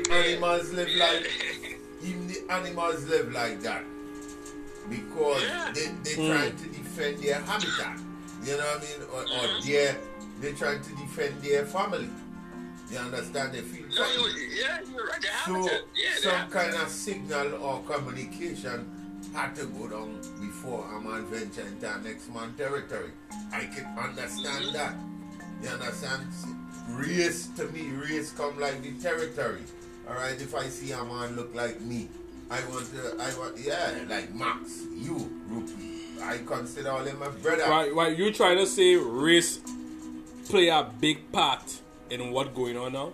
the animals live like even the animals live like that because Yeah. they they Mm. trying to defend their habitat. You know what I mean? Or, or Mhm. their they trying to defend their family. You understand? They feel No, you, yeah, you're right. The So habitat. Yeah, the some habitat. kind of signal or communication had to go down before a man venture into a next man territory. I can understand Mhm. that. You understand? Race to me, race come like the territory. Alright, if I see a man look like me, I want to I want yeah, like Max, you, Rupee. I consider all them my brother. Right, right. You trying to say race play a big part in what going on now?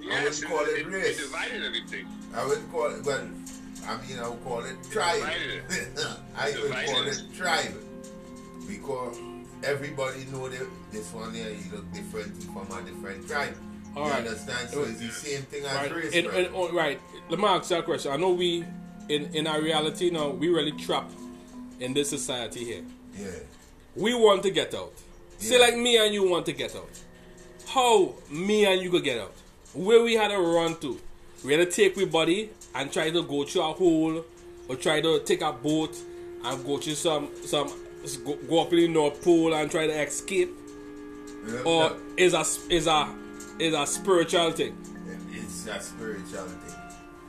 Yes, would call it it, race. it divided everything. I would call it well I mean I would call it tribe. I would call it tribe. Because everybody know that this one here he look different from a different tribe. All you right. understand? So it's the same thing as Right. race. Brother. in, oh, right. Let me ask you a question. I know we, in in our reality now, we really trapped in this society here. yeah. We want to get out. Say like me and you want to get out. How me and you could get out? Where we had to run to? We had to take we body and try to go through a hole, or try to take a boat and go to some some go, go up in the North Pole and try to escape, Yeah, or is a is a is a spiritual thing? it's a spiritual thing.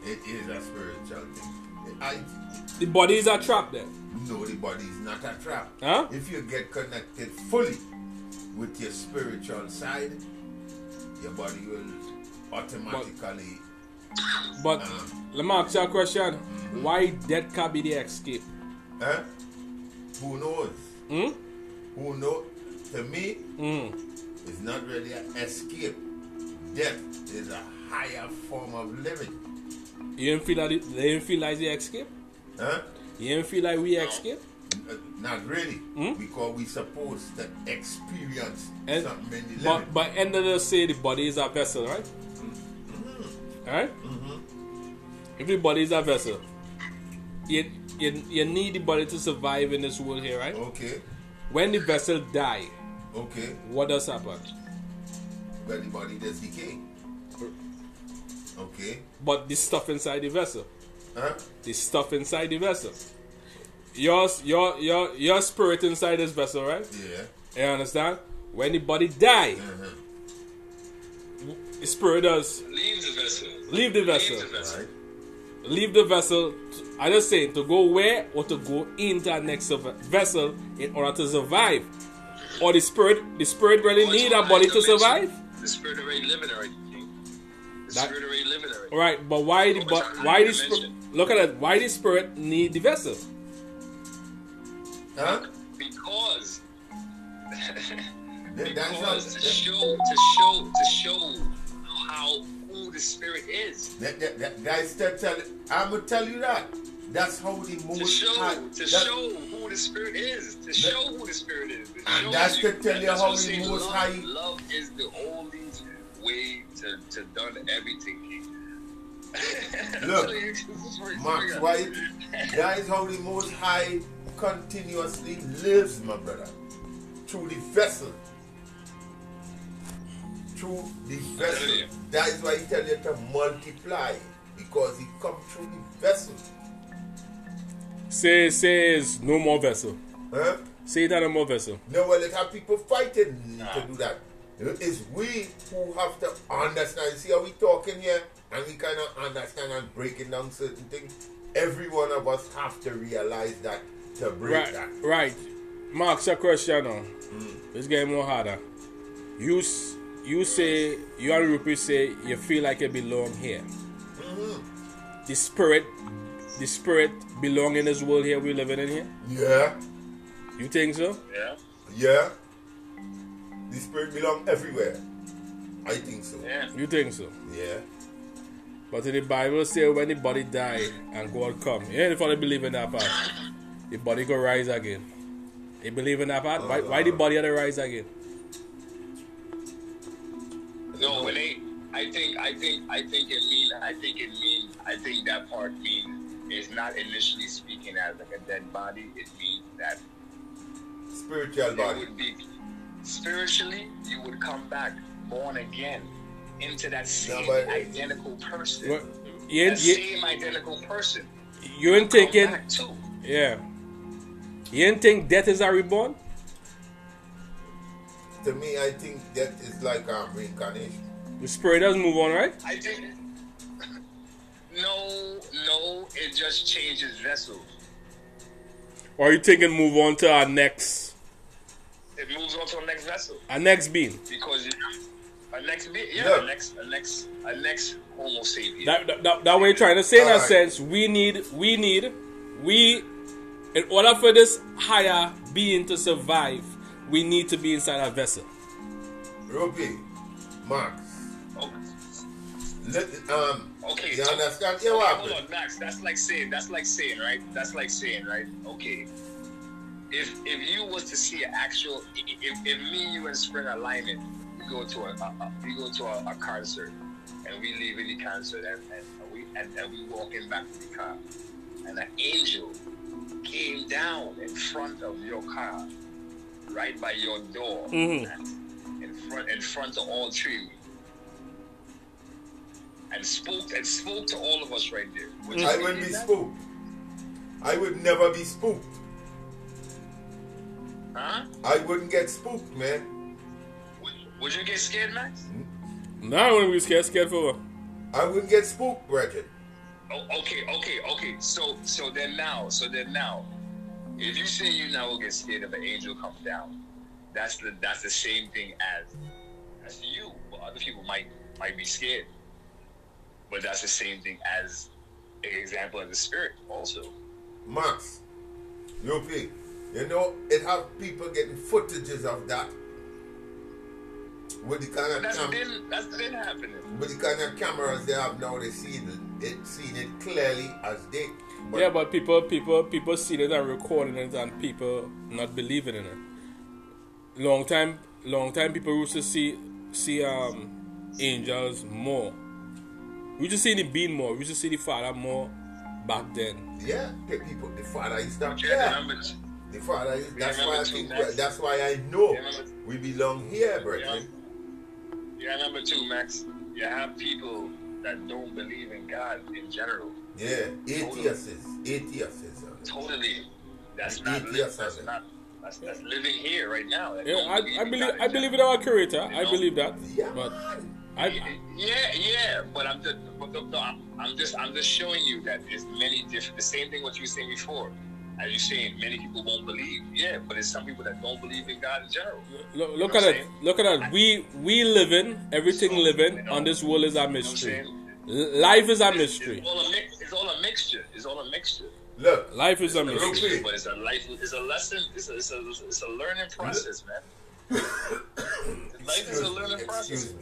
It is a spiritual thing. I The body is a trap then. know the body is not a trap. Huh? If you get connected fully with your spiritual side, your body will automatically. But Um, let me ask you a question. Why death can be the escape? Huh? Who knows? Hmm? Who know? To me, Hmm. it's not really an escape. Death is a higher form of living. You didn't feel like they didn't feel like they escape? Huh? You didn't feel like we escape? Uh, Not really, Hmm? because we supposed to experience And, something in the but living. but end of the say the body is a vessel, right? Alright? If the body is a vessel, you, you, you need the body to survive in this world here, right? Okay, When the vessel die, okay, what does happen? But the body does decay. Okay, But the stuff inside the vessel. huh? The stuff inside the vessel. Your your your your spirit inside this vessel, right? Yeah. You understand? When the body die, Uh-huh. the spirit does Leave the vessel. leave the Leave vessel. the vessel. Right. Leave the vessel. I just saying to go where or to go into the next vessel in order to survive. Or the spirit, the spirit really What's need a body to survive. The spirit already living already. King. The That- spirit already living already. Right, but why the but why the spirit? Look at that. Why the spirit need the vessel? Huh? Because. That- that's not- because to show to show to show how who the spirit is. That, that, that guys tell, tell I'm gonna tell you that. That's how the To most show high. to that- show who the spirit is. To show who the spirit is. And that's to tell you how Most love, High- Love is the only way to, to done everything. Look, telling you, this is where it's Max. White, that is how the Most High continuously lives, my brother. Through the vessel. Through the vessel. That is why he tell you to multiply. Because he come through the vessel. Say says no more vessel. Huh? Say that no more vessel. No, well, it have people fighting to do that. It's we who have to understand. See how we talking here, and we kind of understand and breaking down certain things. Every one of us have to realize that to break Right, that. right. Mark, your question now. Hmm. It's getting more harder. You s- you say you and Rupert say you feel like you belong here. Mm-hmm. The spirit, the spirit belong in this world here we living in here. Yeah, You think so? Yeah, yeah. The spirit belong everywhere. I think so. yeah. You think so? Yeah. But in the Bible say when the body die and God come, you ain't fully believe in that part. The body go rise again. You believe in that part? Why, why the body had to rise again? No, it ain't. I think, I think, I think it mean, I think it mean, I think that part mean is not initially speaking as like a dead body. It means that Spiritual body. would be spiritually, you would come back born again into that same but- identical person. What- You that ain't, you, same identical person. you ain't come thinking, yeah. You ain't think death is a reborn? To me, I think death is like um, reincarnation. The spirit does move on, right? I think no, no, it just changes vessels. Or you thinking move on to our next, It moves on to our next vessel our next being? because you, a next being, yeah, Yeah. a next, a next, a next Homo sapien. That, that, that, that way you're trying to say in a Alright. sense, we need, we need, we, in order for this higher being to survive, we need to be inside our vessel. Ruby, Max, Oh, let, um, okay, you so- understand? Yeah, okay, hold on, Max. That's like saying, that's like saying, right? That's like saying, right? Okay. If if you was to see an actual, if, if me, you, and Spring alignment, we go to a, a, a we go to a, a concert, and we leave in the concert, and, and we and, and we walk in back to the car, and an angel came down in front of your car, right by your door, Mhm. in front in front of all three, and spoke and spoke to all of us right there. Would you I believe would be that? spooked. I would never be spooked. Huh? I wouldn't get spooked, man. Would, would you get scared, Max? Now I wouldn't be scared, scared for? I wouldn't get spooked, Bridget. Oh, okay, okay, okay. So, so then now, so then now, if you say you now will get scared if an angel comes down, that's the that's the same thing as as you. But other people might might be scared, but that's the same thing as an example of the spirit also. Max, Lupi, you know, it have people getting footages of that. With the kind of That's cam- been that's been happening. with the kind of cameras they have now, they see it, it seen it clearly as day. But yeah, but people, people, people see it and recording it, and people not believing in it. Long time, long time, people used to see see um angels more. We just to see the being more. We just to see the father more back then. yeah, the people, the father is that. Yeah, Yeah, the father is. That's remember why I think. Max? That's why I know Yeah, we belong here, Brethren. yeah, number two, Max. You have people that don't believe in God in general. Yeah, atheists, atheists. Totally. That's It- not. it- that's not. That's, that's living here right now. that Yeah, I, believe I in believe, I in believe in our Creator. I know? believe that. Yeah, But man. I, Yeah, yeah, but I'm just, but no, no, I'm, I'm just, I'm just showing you that there's many different. The same thing what you were saying before. As you're saying, many people won't believe. Yeah, but there's some people that don't believe in God in general. look, You look know at it. Look at that. We we living everything So, living you know, on this world is a You know mystery. Life is a It's- mystery. It's all a mix. It's all a mixture. It's all a mixture. Look, Life is a It's a mystery. but it's a life. It's a lesson. It's a, it's a, it's a learning process, man. Life is a learning process.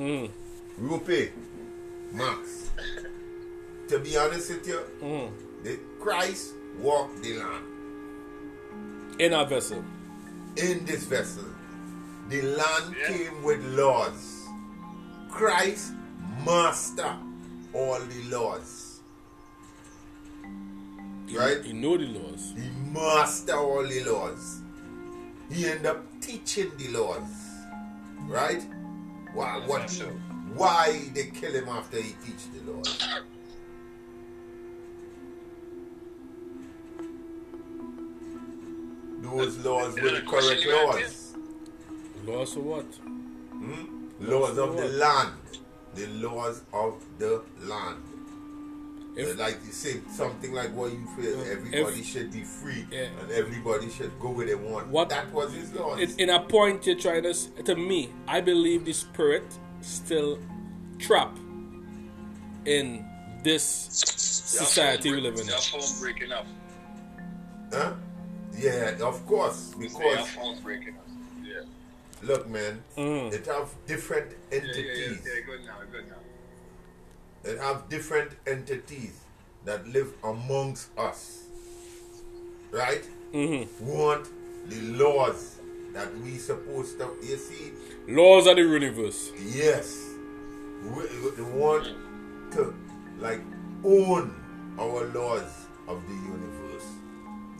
Excuse me. Mm, Rupe, Max. to be honest with you, mm. the Christ walked the land In our vessel. in this vessel. The land Yeah. came with laws. Christ master all the laws. Right? You know the laws. He master all the laws. He end up teaching the laws. Right? Why, Yes, what that's he- true. why they kill him after he teach the laws? Those laws Is were the correct hmm? laws. Laws of what? Laws of the what? land. The laws of the land. If- like you say, something like what you feel everybody if- should be free Yeah. and everybody should go where they want. What- that was his laws. in, in a point you're trying to to me i believe the spirit still trapped in this society we live in Your phone breaking up. huh? Yeah, of course. Your Because phone's breaking up. Yeah. look man, Mm. it have different Yeah, yeah, yeah, entities. yeah. Good now. Good now. It have different entities that live amongst us. Right? Mhm. Want the laws that we supposed to you see laws of the universe Yes. We, we want to like own our laws of the universe.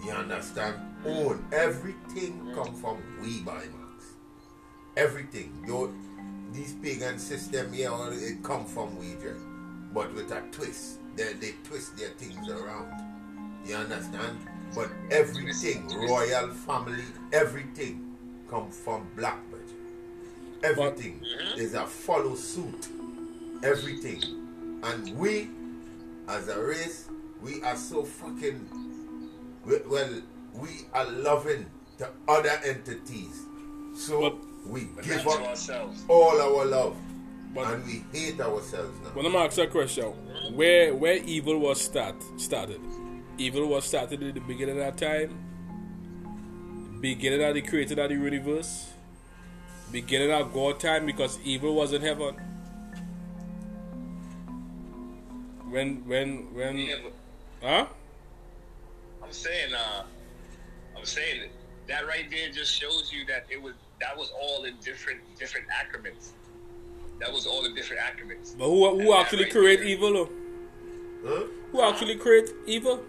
You understand? Own. Everything come from we by Max. Everything. Your these pagan system here, all it come from Ouija, but with a twist. They, they twist their things around. You understand? But everything, royal family, everything come from Blackbird. Everything uh-huh. is a follow suit. Everything. And we, as a race, we are so fucking we- well, we are loving to other entities. So But- we But give up ourselves. all our love. But- and we hate ourselves now. But I'm gonna ask you a question. Where where evil was start started? Evil was started in the beginning of time. Beginning of the created of the universe. Beginning of God time because evil was in heaven. When when when Yeah, but huh? I'm saying, uh, I'm saying that, that right there just shows you that it was that was all in different different acronyms. That was all in different acronyms. But who who That actually right create there. evil? though? Huh? Who actually create evil?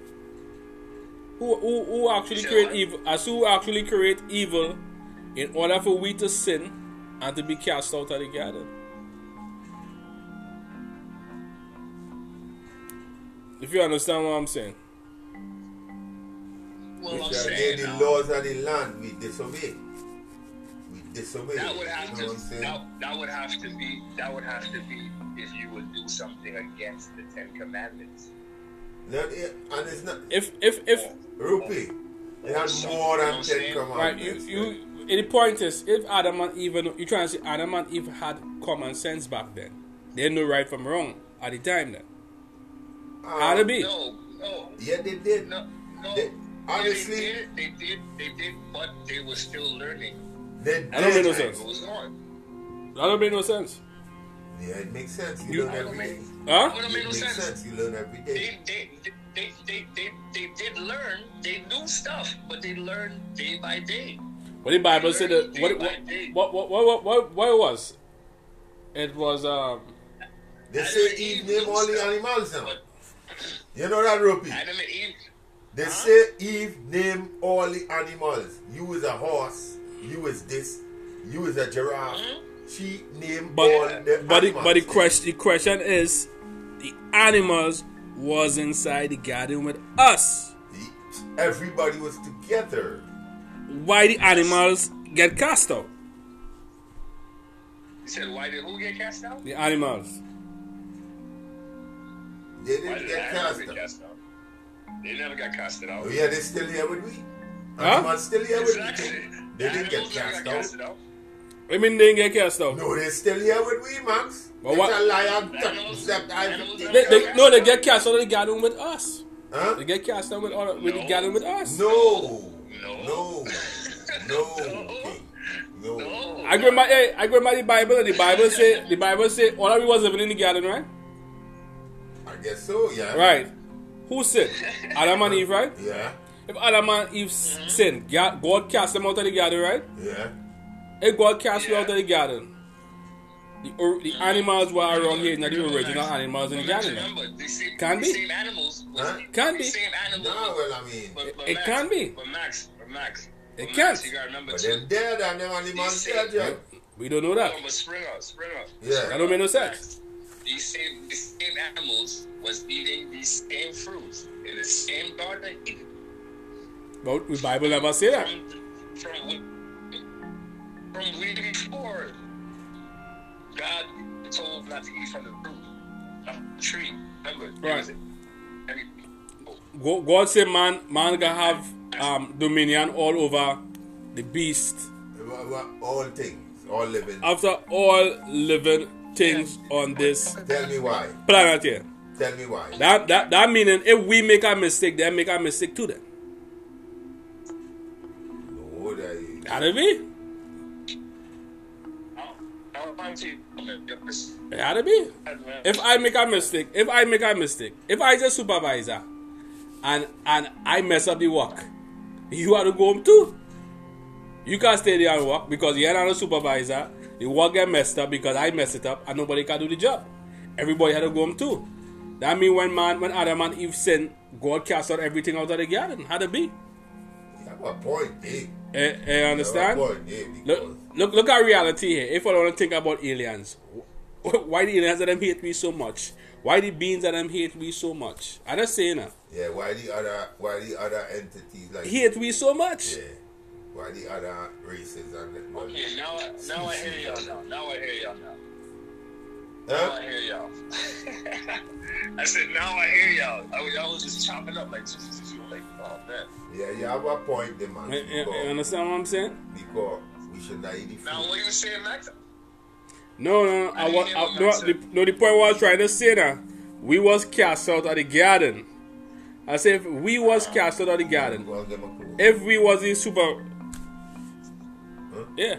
Who, who, who actually create what? evil? As who actually create evil in order for we to sin and to be cast out of the garden? If you understand what I'm saying. Well, We I'm shall saying hear the laws of the land, we disobey. We disobey. that would have you know to what I'm saying? that, that would have to be that would have to be if you would do something against the Ten Commandments. Not it- and it's not If if if Rupee. It had Something, more than ten saying? right, you commandments. you the point is if Adam and Eve you trying to say Adam and Eve had common sense back then. They know right from wrong at the time then. Ah, How to be? No, no, Yeah, they did. no, no. They- Yeah, honestly- they did, they did, they did, but they were still learning. They I don't make no sense. Time goes on. That don't make no sense. Yeah, it makes sense. You, You- learn every day. Huh? That don't It make no makes sense. sense. You learn every day. They, they, they, they, they, they did learn. They knew stuff, but they learned day by day. What the Bible said that Day what what what what what what, what it was? It was um They say and Eve Eve name all the animals now. You know that, Rupee? Adam and Eve. They Huh? say Eve name all the animals. You is a horse. You is this. You is a giraffe. Hmm? She named but all the but the, animals. but the question the question is the animals was inside the garden with us. Everybody was together. Why the animals get cast out? He said, "Why did who get cast out? The animals. They didn't did get animals cast get out. cast out? They never got casted out. Oh yeah, they still here with we. Huh? Animals still here with Exactly. we. They didn't get Animals cast out. casted out. I mean they didn't get cast out. No, they still here with we, Max. But It's what- a liar. Animals- That animals I They, they, no, they get cast out of the garden with us. Huh? They get cast out with all with the No. garden with us. No. No. No. No. King. No. No. I go by hey, I go by the Bible and the Bible say the Bible say all of we was living in the garden, right? I guess so, yeah. Right. Who said? Adam and Eve, right? Yeah. If Adam and Eve s mm-hmm. sinned, God, God cast them out of the garden, right? Yeah. If God cast you out of the garden, the, or, the mm-hmm. animals were around here, not the original animals in the garden. Remember, the same, Can the be. same animals. Huh? Can the be. Same animals. No, well, I mean, But, but It Max, can be. But Max, but Max. It but can. Max, you gotta remember but too. them dead and them animals These dead, yeah. We don't know that. No, but Springer, Springer. Yeah. That don't make no sense. Max, These same, these same animals was eating these same fruits in the same garden of Eden. But the Bible never say that. From, from, way- before, God told not to eat from the fruit of the tree. Remember, Right. God said man, man can have um, dominion all over the beast All things, all living. after all living things on this Tell me why. planet here. Tell me why. That that that meaning if we make a mistake, they make a mistake too. Then No, that how do we? I don't mind you. It had to be. If I make a mistake, if I make a mistake, if I just supervisor and and I mess up the work, you have to go home too. You can't stay there and work because you're not a supervisor. The work get messed up because I mess it up and nobody can do the job. Everybody had to go home too. That mean when man when Adam and Eve sinned, God cast out everything out of the garden. Had to be? you have a point, eh? Eh, eh, You have a understand? point, eh? Look, look look at reality here. If I want to think about aliens, why the aliens that them hate me so much? Why the beings that them hate me so much? I just saying that. Yeah, why the other why the other entities like Hate me so much. Yeah. Why the other races and the Okay, now, I- now I hear y'all now. Now I hear y'all now. Now Huh? I hear y'all. I said, now I hear y'all. I, was- I was just chopping up like, like, oh man. Yeah, you have a point there, man. You, you- you understand what I'm saying? because we should not eat the Now, food. what you saying, Max? No, no, no. I, I wa- I, no, the, no, the point was trying to say that we was cast out of the garden. I say if we was cast out of the garden, Go and give 'em a clue. if we was in super, yeah.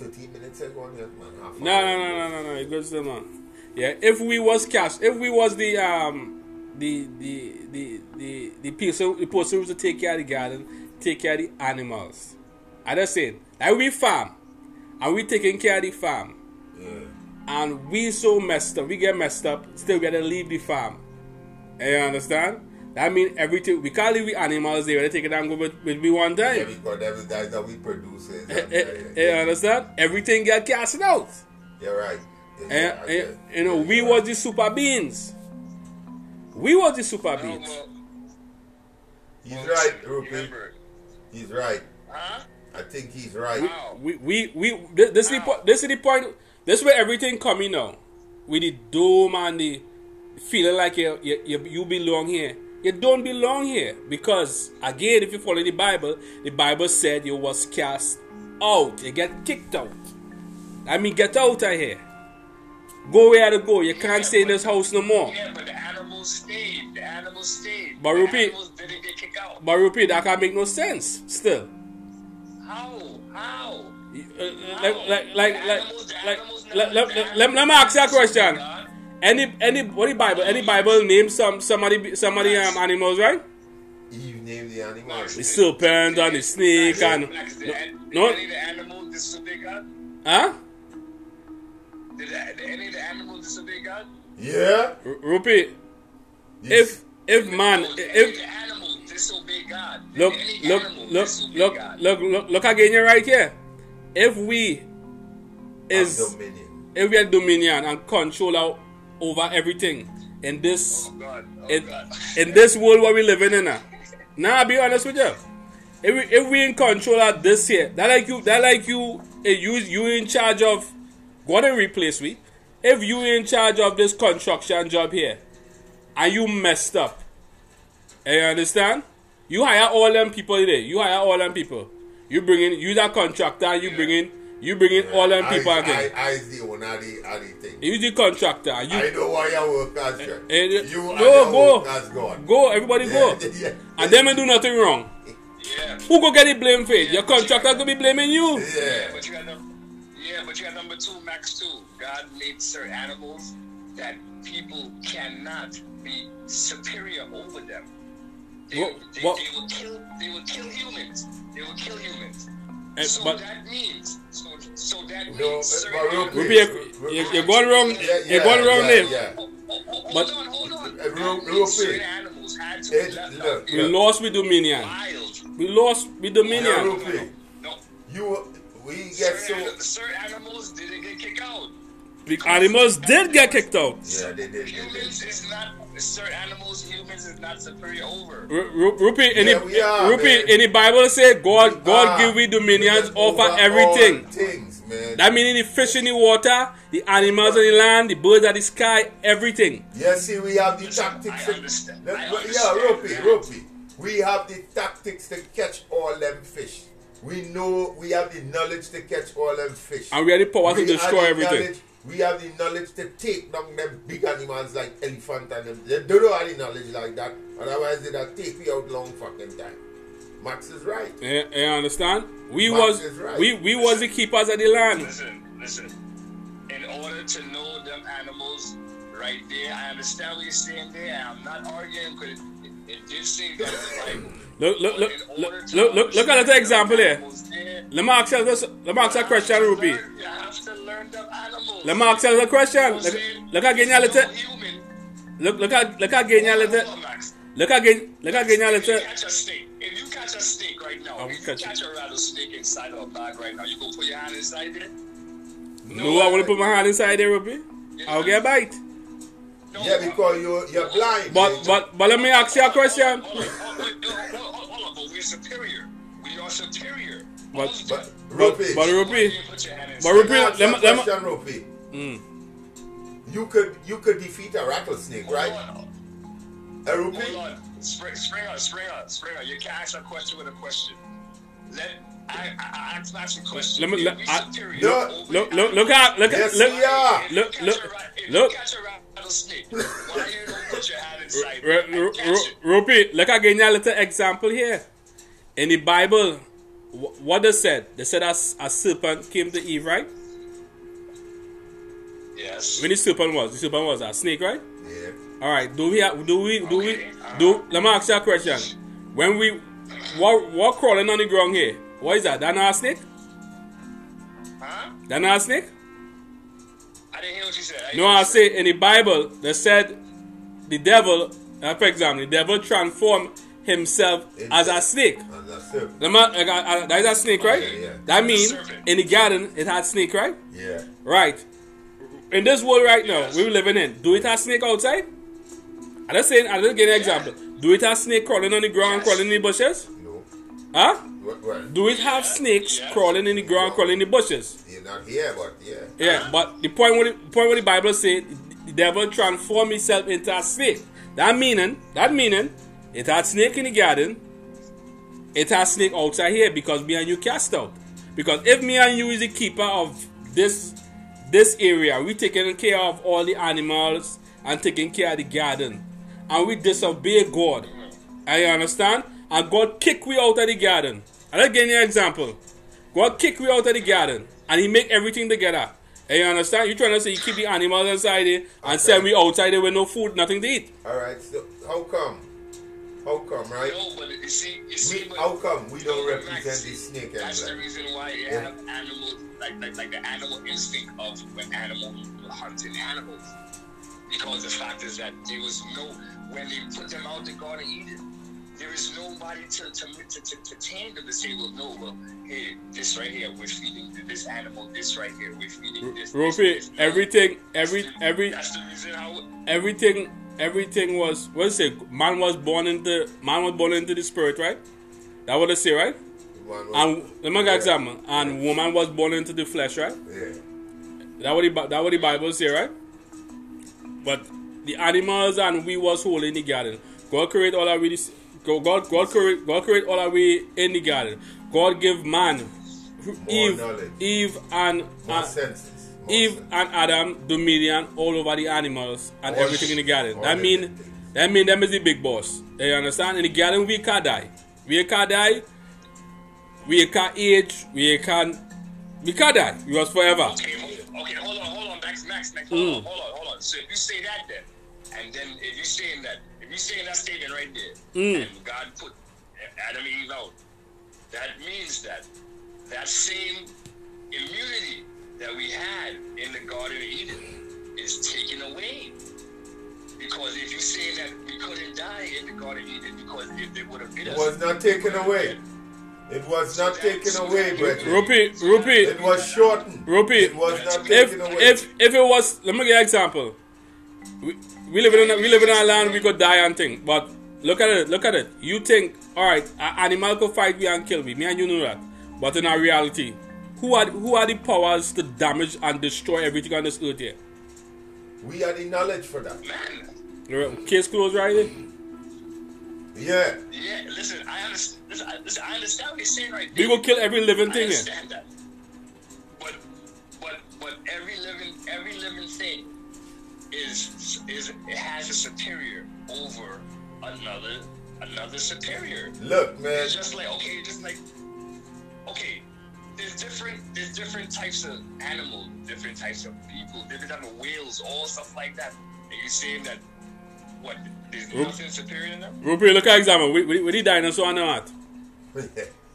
13 minutes ago, on man. Half No, no, no, no, no, no. It goes still on. Yeah, if we was cash, if we was the um, the the the the the person, the person who's to take care of the garden, take care of the animals. I just saying, like we farm, and we taking care of the farm, Yeah. and we so messed up, we get messed up, still we gotta leave the farm. You understand? That mean everything. We can't leave the animals there. We gotta take it and go with, with me one Yeah, time. because them guys that we produce Eh, and, eh, uh, You understand? Everything get cast out. You're right. Yeah, And, and, you know, yeah, we you're was the super beings. We was the super No, beings. well, He's well, right, Rupert. Remember, He's right. huh? I think he's right. Wow. We, we, we, this, this, is the, Wow. po- this is the point. This is where everything coming now. With the dome and the feeling like you, you, you, you belong here. You don't belong here. Because, again, if you follow the Bible, the Bible said you was cast out. You get kicked out. I mean, get out of here. Go where to go. You can't Yeah, stay in this house no more. Yeah, but the animals stayed. The animals stayed. But the repeat- didn't get kicked out. But repeat, that can't make no sense still. How? How? Uh, like, like, like, like, like, let, let, let, let, me ask you a question. God. Any, any, what the Bible, any Bible name some, somebody, somebody um, animals, right? Eve named the animal. The serpent and the snake and, Max, no, no, any of the animals disobey God? huh? Did, the- did any of the animals disobey God? Yeah. R- Repeat. This- If, if man, No, did any if, the animals disobey God? Look, look, look, look, God? look, look, look again, you're right here. If we is, if we are dominion and control out over everything in this Oh God! Oh in, God! in this world where we living in now. Now I'll be honest with you. If we, if we in control of this here, that like you that like you eh, you you in charge of go and replace me. If you in charge of this construction job here and you messed up. eh, You understand? You hire all them people there. You hire all them people. You bring in you that contractor and you bring in you bring in all them people I, again. I, I is the owner of the, of the thing. You the contractor. You I know why you work as God. eh, You no, and your go. work as God. go, everybody go. Yeah, yeah. And them ain't do nothing wrong. Yeah. Who go get the blame for it? Your contractor could be blaming you. Yeah, Yeah. but you got num- yeah, but you got number two, Max two. God made certain animals that people cannot be superior over them. They, What- they, what- they will kill. They will kill humans. They will kill humans. Eh, so but- that means. So, so that No, means but certain real animals- quick. Rupee, you- you- you're going wrong. Yeah, You're going wrong yeah, there. Yeah. Oh, oh, oh, hold But- on, hold on. Real- real means quick. animals had to It- be left look, out. We lost with Dominion. Wild. We lost with Yeah, Dominion. Rupee. No. You, we get so. Certain, ani- certain animals didn't get kicked out. The animals did get kicked out. Yeah, they did. They did. Humans is not certain animals. Humans is not superior over. Ru- Ru- Rupee, any, Yeah, we are, Rupee, any Bible say God, God Ah, give we dominions we over everything. things, man. That meaning the fish in the water, the animals in the land, the birds of the sky, everything. Yeah, see, we have the Listen, tactics. I understand. Let- I yeah, Rupee, that. Rupee. We have the tactics to catch all them fish. We know we have the knowledge to catch all them fish. And we have the power to We have destroy the everything. Knowledge- We have the knowledge to take down them big animals like elephant and them. They don't have the knowledge like that. Otherwise, they'd have take you out long fucking time. Max is right. You, you understand? We Max was right. we, we was the keepers of the land. Listen, listen. In order to know them animals right there, I understand what you're saying there. I'm not arguing because it, it, it did say that in the Bible. Look, look, look, look, look, look, look at understand that example them there. Let me ask you this. Let me ask you a question, you have to Ruby. learn- You have to learn them animals. Let me ask you a question. You know what I'm Look, saying? look again, a No little. human. Look, look at, look again, a Hold little. on, Max. Look again. Look again. Now, If you let's. catch a snake, if you catch a snake right now, if you catch catch a rattlesnake inside of a bag right now, you gonna put your hand inside there? No, I want to put my hand inside there, Rupee. I'll get a bite. No, Yeah, because you you're blind. But but but let me ask you a question. Hold on, hold on, hold on, hold on, hold on, but we're superior. We are superior. But- but. But Rupee, but Rupee, you put your hand but? Rupee, Let me let me let me. question, Rupee. Mm. You could you could defeat a rattlesnake, Hold right? on, A Hold Rupee? on. Spring, Springer, Springer, Springer. You can't ask a question with a question. Let I, I, I ask ask a question. Let me- let- I- Look the look look at look Yes, look. we are. If you Look, look, look. You catch a rattlesnake. Why you your hand inside R- and R- catch R- it? Rupee, look again a little example here. In the Bible, what they said? They said a, s- a serpent came to Eve, right? Yes. When the serpent was, the serpent was a snake, right? Yeah. All right. Do we have, do we do we Okay, uh, do? Let me ask you a question. When we what what crawling on the ground here? What is that? That not a snake? Huh? That not a snake? I didn't hear what you said. No, I say in the Bible they said the devil, uh, for example, the devil transformed himself as a snake. And that's it. I got- I- That is a snake, right? Yeah, yeah. That means in the garden it had snake, right? Yeah. Right. In this world right now Yes. we living in, do it have snake outside? I just saying. I just give an example. Do it have snake crawling on the ground, Yes. crawling in the bushes? No. Huh? What, what? Do it have snakes Yes. crawling in the ground, crawling in the bushes? You're not here, but yeah. Yeah, but the point what the point what the Bible say, the devil transformed himself into a snake. That meaning, that meaning, it had snake in the garden, it has snake outside here because me and you cast out. Because if me and you is the keeper of this this area, we taking care of all the animals and taking care of the garden, and we disobey God. I understand, and God kick we out of the garden. I'll give you an example. God kick we out of the garden and he make everything together. And you understand? You trying to say you keep the animals inside there and send we outside there with no food, nothing to eat. All right. So how come? How come, right? No, but you see, you see, We, how come we don't represent the snake That's the reason why you Yeah. have animals, like, like like the animal instinct of when animals were hunting animals. Because the fact is that there was no, when they put them out the Garden of Eden, there is nobody to to, to, to, to tame them to say, well, no, well, hey, this right here, we're feeding this animal, this right here, we're feeding this. this, Rufi, this. No. everything, every, every, That's the reason how. everything, everything was. What is it? Man was born into man was born into the spirit, right? That what they say, right? Was- And let me yeah. example. And woman was born into the flesh, right? Yeah. That what the Bi- that what the Bible say, right? But the animals and we was whole in the garden. God create all our we God God God create God create all our we in the garden. God give man Eve knowledge. Eve and More uh, Eve senses. and Adam dominion all over the animals and All everything in the garden. all That the mean things. that mean them is the big boss. You understand? In the garden we can't die. We can't die. We can't age. We can't. We can't die. We was forever. Okay, hold, okay, hold on, hold on, Max, Max, Max, hold Mm. on, hold on, hold on. So if you say that, then, and then if you saying that, if you saying that statement right there, Mm. and God put Adam and Eve out, that means that that same immunity that we had in the Garden of Eden is taken away. Because if you're saying that we couldn't die in the Garden of Eden because if they would have been It us, was not taken away. It was not taken away, brethren. Rupee, Rupee, It was shortened. Rupee, It was not if taken away. if if it was, let me give you an example. We, we live in a, we live in a land we could die and think, but look at it, look at it. You think, all right, an animal could fight me and kill me, me and you know that, but in our reality, who are who are the powers to damage and destroy everything on this earth here? we are the knowledge for that. man, Case closed, right? there? Yeah. yeah, listen, I understand. Listen, I, listen, I understand what you're saying right We will kill every living I thing here. understand that. But but but every living every living thing is is it has a superior over another another superior. Look, man. It's just like okay, just like okay. There's different there's different types of animals, different types of people, different type of whales, all stuff like that. And you're saying that what there's Oop. nothing superior in them? Rupee, look at example. We, we, we the dinosaur on the heart. yeah,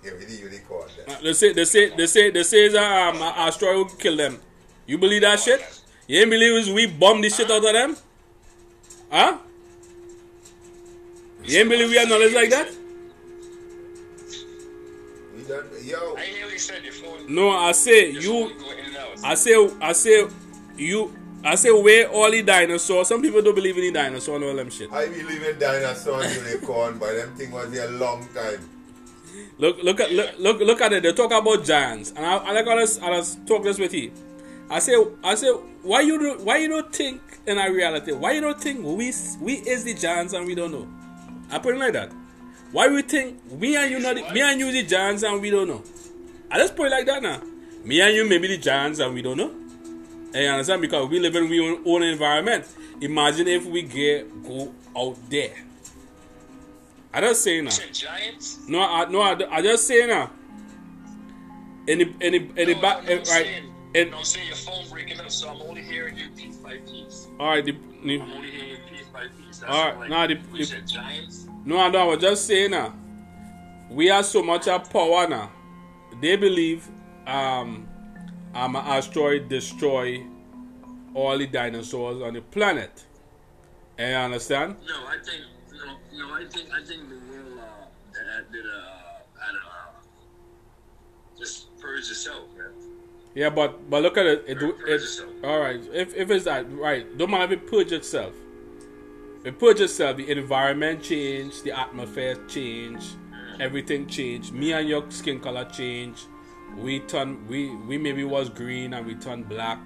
we didn't really call that. Uh, They say they say they say they say that um, a asteroid will kill them. You believe that shit? You ain't believe we bomb the shit out of them? Huh? You ain't believe we have knowledge like that? We yo, I hear you said. Your phone. No, I say you. phone go in and out. I say I say you. I say where all the dinosaurs. Some people don't believe in the dinosaur and all them shit. I believe in dinosaur and unicorn, but them thing was there a long time. Look, look at look, look, look at it. They talk about giants, and I, I like I was, I was talk this with you. I say, I say, why you do, why you don't think in our reality? Why you don't think we we is the giants and we don't know? I put it like that. Why we think me and you not the- me and you the giants and we don't know? I just put it like that now. Me and you maybe the giants and we don't know. And you understand because we live in we own, own environment. Imagine if we get go out there. I just say now. Giants. No, I no, I, I just say now. In the in the in the No, back, I'm eh, right? saying- No, I'm saying your phone breaking up, so I'm only hearing you piece by piece. all right, the, the, I'm only hearing you piece by piece. That's All right, like, nah, the- the- said giants. no, I know. I was just saying now. We have so much of power now. They believe um, I'm an asteroid destroy all the dinosaurs on the planet. And you understand? No, I think no, no. I think I think the world uh, that did uh, had uh, just purge itself, man. Yeah, but but look at it. it, it all right. If if it's that right, don't mind if it purge itself. It purge itself. The environment change, the atmosphere change, mm. everything change. Me and your skin color change. We turn we we maybe was green and we turn black.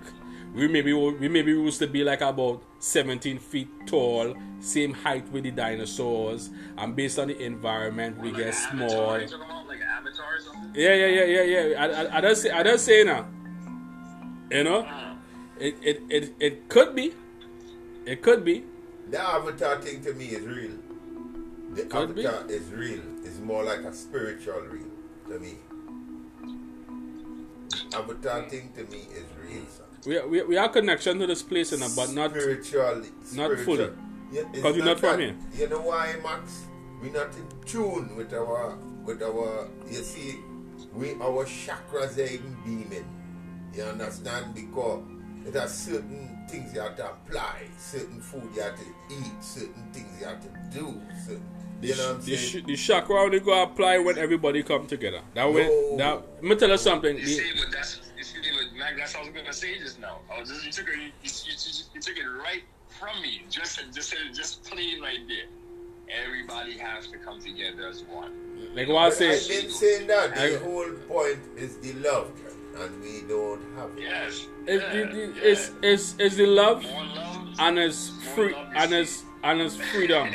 We maybe we maybe used to be like about 17 feet tall, same height with the dinosaurs, and based on the environment we Like get small. Avatar, you talking about like? Yeah, yeah, yeah, yeah, yeah. I, I, I just say, I just say now. You know, it, it, it, it could be. It could be. The avatar thing to me is real. The Could be. avatar is real. It's more like a spiritual real to me. Avatar thing to me is real, son. We, we, we have connection to this place, you know, but not. spiritually. not spiritual. fully. Yeah, it's 'Cause we're not from here. You know why, Max? We're not in tune with our with our. You see, we our chakras are even beaming. You understand? Because it has certain things you have to apply, certain food you have to eat, certain things you have to do. Certain, you know what I'm The, saying? sh- the chakra only go apply when everybody come together. That way, No. that, let me tell you something. you see, but that's you see, but Mac, that's what I was gonna say just now. I was just you took it, you, you, you, you took it right from me, just just just plain right there. Everybody has to come together as one. like what I But say, I've been saying that the I- whole point is the love, and we don't have it. Yes. it's, yeah, the, the, yeah. it's, it's, it's the love love. and it's free and it's and it's freedom.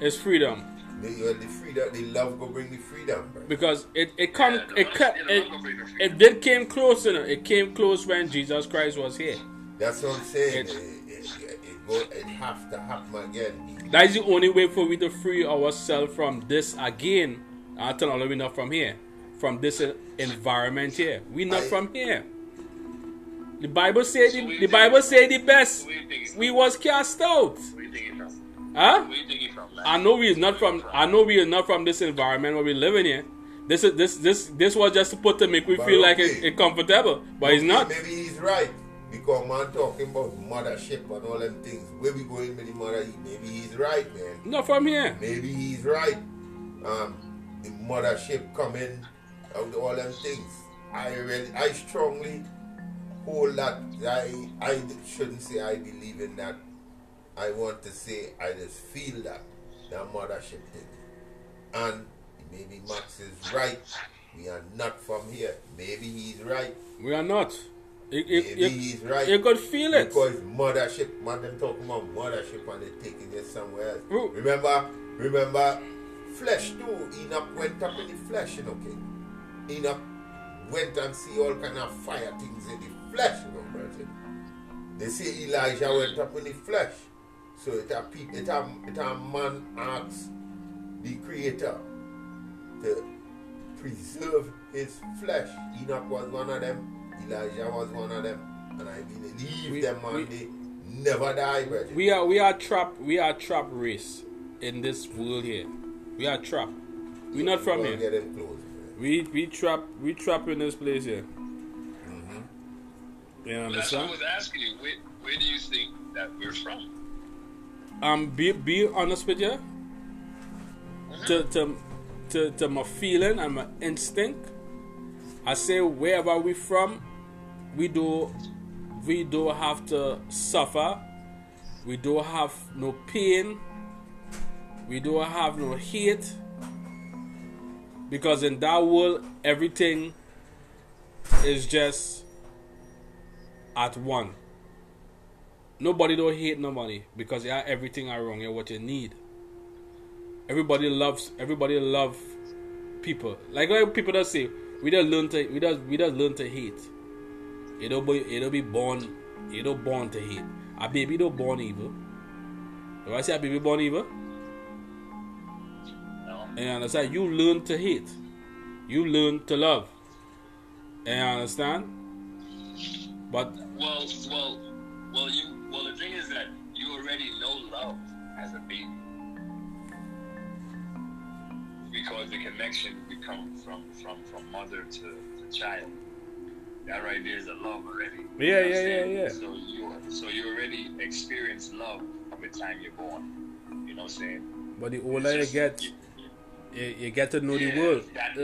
It's freedom The, well, the freedom, the love go bring the freedom, bro. because it it come Yeah, it love- cut yeah, it, love will bring the freedom. it did came close. You know, it came close when Jesus Christ was here. That's what I'm saying. It- It, it, it, it, go, it have to happen again. That is the only way for we to free ourselves from this again. I tell you, we're not from here, from this environment here. We not I- from here. The Bible said So the, the Bible say the best. Where you think it's We was cast out, Where you think huh? Where you think it's from, man? I know we is not from. I know we is not from this environment where we living here. This is this this this was just to put to make we But feel like it, it comfortable, but it's Okay, not. Maybe he's right. Because man talking about mothership and all them things. Where we going with the mother? Maybe he's right, man. Not from here. Maybe he's right. Um, the mothership coming out all them things. I really, I strongly hold that. I, I shouldn't say I believe in that. I want to say I just feel that that mothership thing. And maybe Max is right. We are not from here. Maybe he's right. We are not. You, you, Maybe you, he's right. you could feel it. Because mothership, man, them talking about mothership and they taking it somewhere else. Ooh. Remember, remember, flesh too. Enoch went up in the flesh, you know, King. Enoch went and see all kind of fire things in the flesh, you know, brother. They say Elijah went up in the flesh. So it a it a, it a man asks the creator to preserve his flesh. Enoch was one of them. Elijah was one of them. And I believe We- them man, we- they never die, brother. We are we are trapped we are trapped race in this world here. We are trapped. We're not from here. Get them close. We we trap we trap in this place here. You Well, that's what I was asking you. Where, where do you think that we're from? Um, be be honest with you. to to to, to my feeling and my instinct. I say wherever we from, we do we do have to suffer. We don't have no pain. We don't have no hate. Because in that world everything is just at one. Nobody don't hate nobody because you have everything around you what you need. Everybody loves everybody love people. Like like people that say we don't learn to we don't we don't learn to hate. Don't be don't be born don't born to hate. A baby don't born evil. If I say a baby born evil. And you understand, you learn to hate. You learn to love. And understand? But Well, well, well. You well. The thing is that you already know love as a baby because the connection becomes from from from mother to, to child. That right there is a love already. Yeah, You know yeah, yeah, yeah. So you so you already experience love from the time you're born. You know what I'm saying? but the older you get, You- you, get to know the world. that-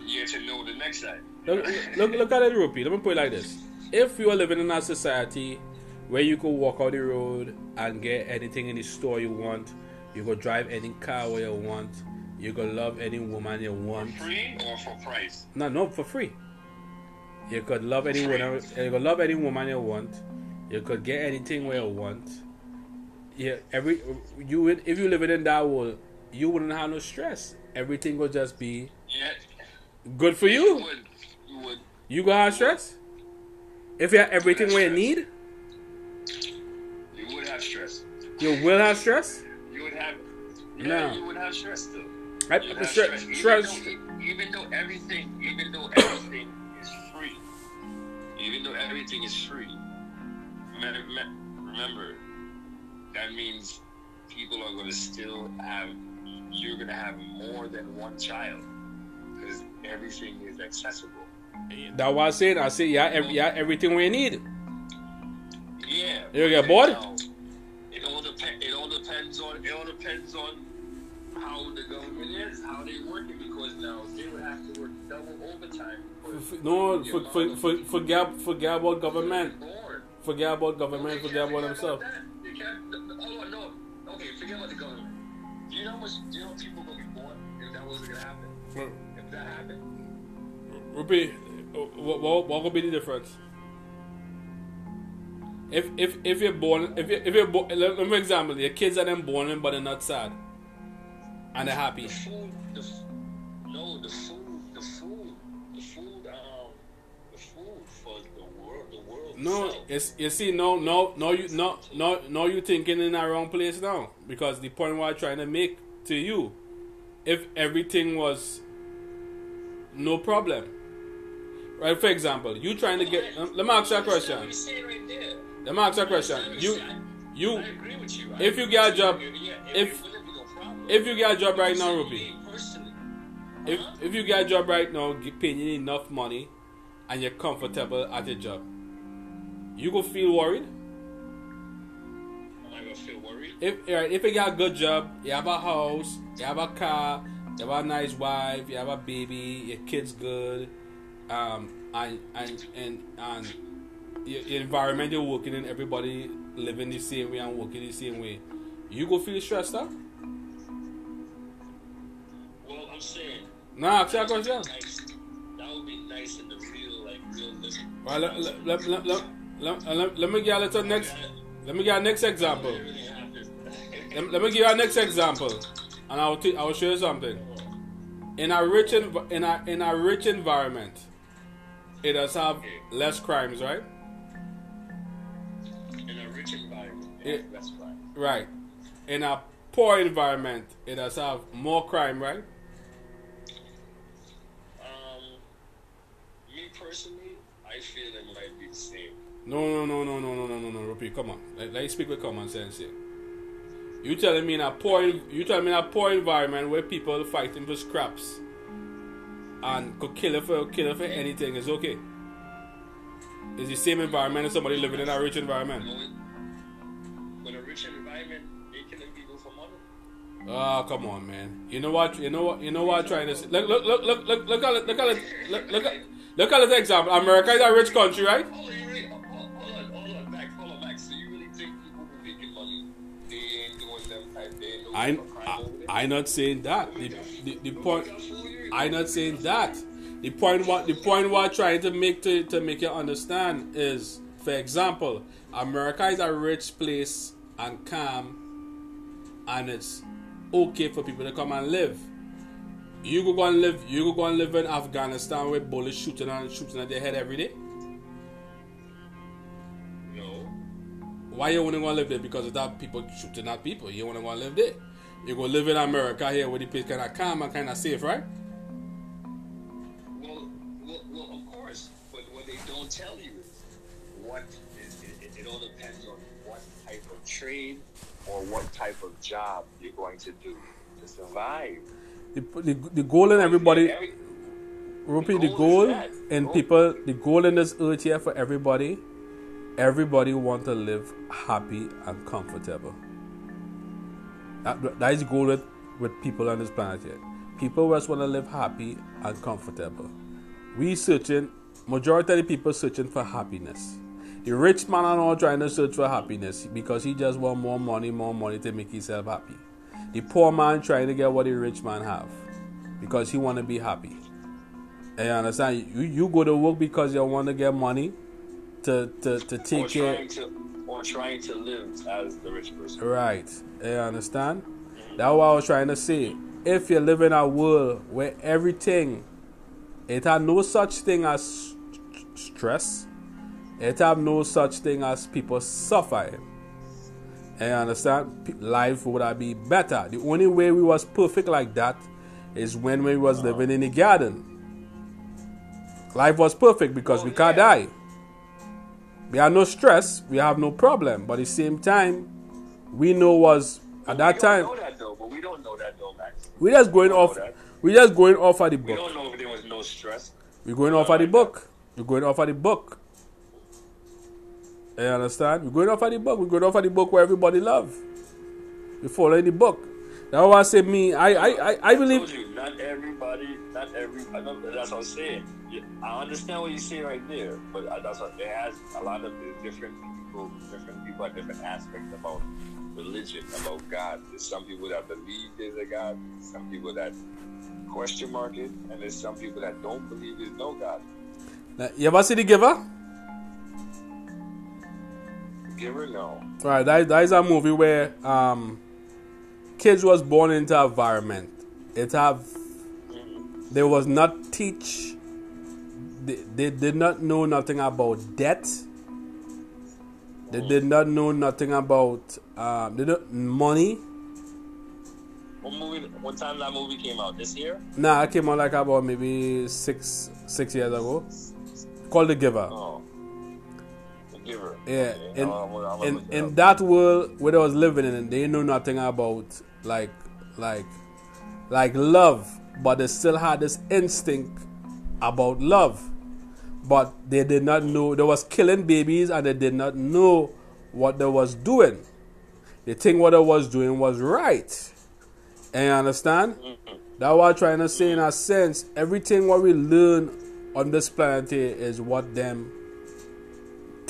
you get to know the next side. look, look, look at it, Rupee. Let me put it like this: If you are living in a society where you could walk out the road and get anything in the store you want, you could drive any car where you want, you could love any woman you want. Free or for price? No, no, for free. You could love any woman. You could love any woman you want. You could get anything where you want. Yeah, every you if you living in that world, you wouldn't have no stress. Everything would just be Yeah. good for You you. would. You would. You gonna have stress if you have everything where you need. You would have stress. You will have stress. You would have. Yeah, No. you would have stress too. I- You'd have stress- Even stress- though, even though everything, even though everything is free, even though everything is free, remember that means people are going to still have. You're going to have more than one child because everything is accessible. That's what I said. I said yeah, every, yeah, everything we need. Yeah. You get bored? now, It all depends. It all depends on. It all depends on how the government is, how they working. Because now they would have to work double overtime. No, for, for, for, forget forget about government. Forget about government. Forget about themselves. that. Repeat. What, what, what would be the difference? If if if you're born if you if you're born, let, me example your kids are then born but they're not sad, and they're happy. the food, the no, the food, the food, the food, um, the food for the world, the world. No, itself. it's you see no no no you no no no you thinking in the wrong place now because the point what I'm trying to make to you, if everything was no problem, right? For example, you trying to get let me ask you a question. you're saying right there. Let me ask you a question. You you I agree with you. I if you get a job- if- it wouldn't be no problem. if you get a job right now, Ruby. If uh-huh. if you get a job right now, paying you enough money, and you're comfortable at your job, you go feel worried. am I gonna feel worried? If right, if you got a good job, you have a house, you have a car, you have a nice wife, you have a baby, your kids good, um, and and and and environment you're working in, everybody living the same way and working the same way, you go feel stressed out. Well, I'm saying Nah, ask a question. nice. That would be nice in the real, like real living. Well, let, let, let, let, let, let, let, let me get a little next. Let me get a next example. Let, let me give you a next example, and I'll t- I'll show you something. In a rich env- in a in a rich environment, it does have less crimes, right? in a rich environment, Yeah. yeah, that's fine. Right. In a poor environment, it does have more crime, right? Um, me personally, I feel it might be the same. No, no, no, no, no, no, no, no, no, Rupee, come on. Let, let me speak with common sense here. You telling me in a poor, you telling me in a poor environment where people fighting for scraps and could kill it for kill it for anything is okay. It's the same environment as somebody living in a rich environment. But a rich environment, they killing people for money. Oh come on, man! You know what? You know what? You know what? I'm trying to say? look, look, look, look, look, look at it, look at it, look, look at look at this example. America is a rich country, right? Hold on, really, hold, on, hold on, Max, hold on, Max. So you really think people who making money, they ain't doing them type, they ain't doing I, I, over there? I not saying that. The, the, the point, I not saying that. The point what the point what I'm trying to make to, to make you understand is, for example, America is a rich place and calm, and it's okay for people to come and live. You go go and live. You go go and live in Afghanistan where bullets shooting and shooting at their head every day. No. Why you wanna go live there? Because of that people shooting at people. You wanna go and live there. You go live in America here where the place kinda calm and kinda safe, right? Trade or what type of job you're going to do to survive. The, the, the goal in everybody, Every- Rupee, the the goal in Goal. people, the goal in this earth here for everybody, everybody want to live happy and comfortable. That, that is the goal with, with people on this planet here. People just want to live happy and comfortable. We searching, majority of the people searching for happiness. The rich man are not trying to search for happiness because he just want more money, more money to make himself happy. The poor man trying to get what the rich man have because he want to be happy. And you understand? You, you go to work because you want to get money to, to, to or take care. trying to or trying to live as the rich person. Right. Eh, you understand? That's what I was trying to say. If you live in a world where everything, it have no such thing as st- stress, it have no such thing as people suffering. You understand? Life would have be better. The only way we was perfect like that is when we was uh-huh. living in the garden. Life was perfect because Oh, we can't yeah. die. We have no stress, we have no problem. But at the same time, we know was at that we time don't know that though, but we don't know that though, Max. we just going We off know that. we just going off of the We book. don't know if there was no stress. We're going off of the book. We're going off of the book. You understand? We're going off of the book. We're going off of the book where everybody love. We following the book. That's why I say me. I I I, I I told believe. you, not everybody, not every. I that's what I'm saying. Yeah, I understand what you say right there, but that's what it has a lot of different people, different people have different aspects about religion, about God. There's some people that believe there's a God. Some people that question mark it, and there's some people that don't believe there's no God. Now, You ever see the giver? Giver, no. Right, that, that is a movie where um, kids was born into environment. It have they was not teach. They, they did not know nothing about debt. They did not know nothing about um, they don't, money. What movie? What time that movie came out? This year? Nah, it came out like about maybe six six years ago. Called The Giver. Oh, Giver. Yeah, Okay. in, I'm- I'm- I'm gonna in, look it in up. that world where they was living in, they know nothing about like like like love, but they still had this instinct about love. But they did not know they was killing babies and they did not know what they was doing. They think what they was doing was right. And you understand? That's what I'm trying to say in a sense. Everything what we learn on this planet here is what them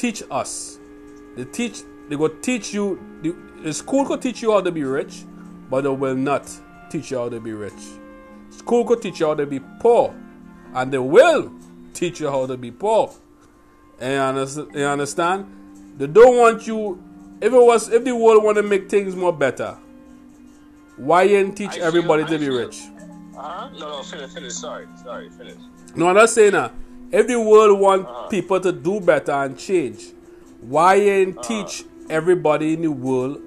teach us. They teach. They go teach you. The, the school could teach you how to be rich, but they will not teach you how to be rich. School could teach you how to be poor, and they will teach you how to be poor. And you understand? They don't want you. If it was, if the world want to make things more better, why ain't teach I feel- everybody I to be feel- rich? Uh-huh. No, no, finish, finish. Sorry, sorry, finish. No, I'm not saying that. If the world want Uh-huh. people to do better and change, why ain't Uh-huh. teach everybody in the world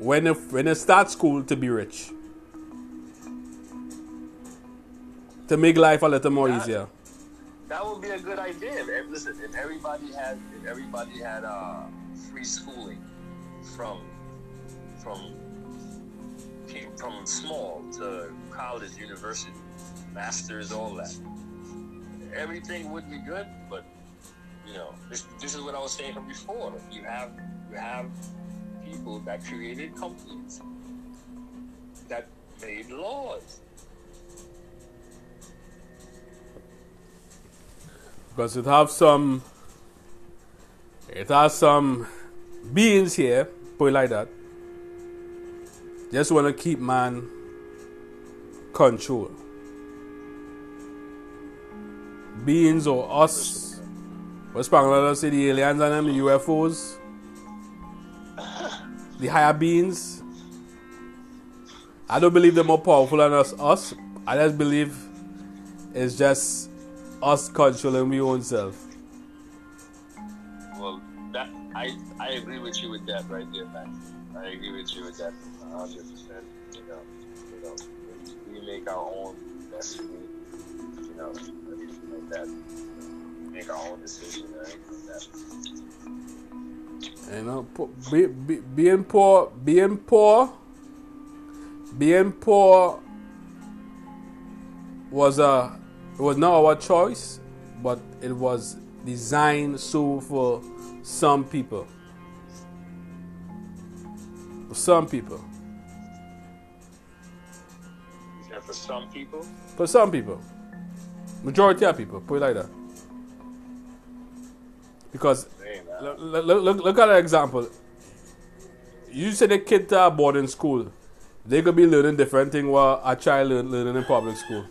when they, when they start school to be rich? To make life a little more That- easier. That would be a good idea. If, listen, if everybody had, if everybody had uh, free schooling from from from small to college, university, masters, all that, everything would be good. But you know, this this is what I was saying before. You have you have people that created companies that made laws. Because it have some it has some beings here, put it like that. Just wanna keep man control. Beings or us. What's Spangler say the aliens and them, the UFOs? The higher beings. I don't believe they're more powerful than us. Us, I just believe it's just us controlling we own self. Well, that I I agree with you with that right there, man. I agree with you with that, hundred percent. You know, you know, we, we make our own destiny. You know, like that. Make our own decision, right? Like that. You know, be, be, being poor, being poor, being poor was a it was not our choice, but it was designed so for some people. For some people. And for some people, For some people. Majority of people, put it like that. Because look, look, look, at an example. You send a kid to a boarding school, they could be learning different thing while a child learn, learning in public school.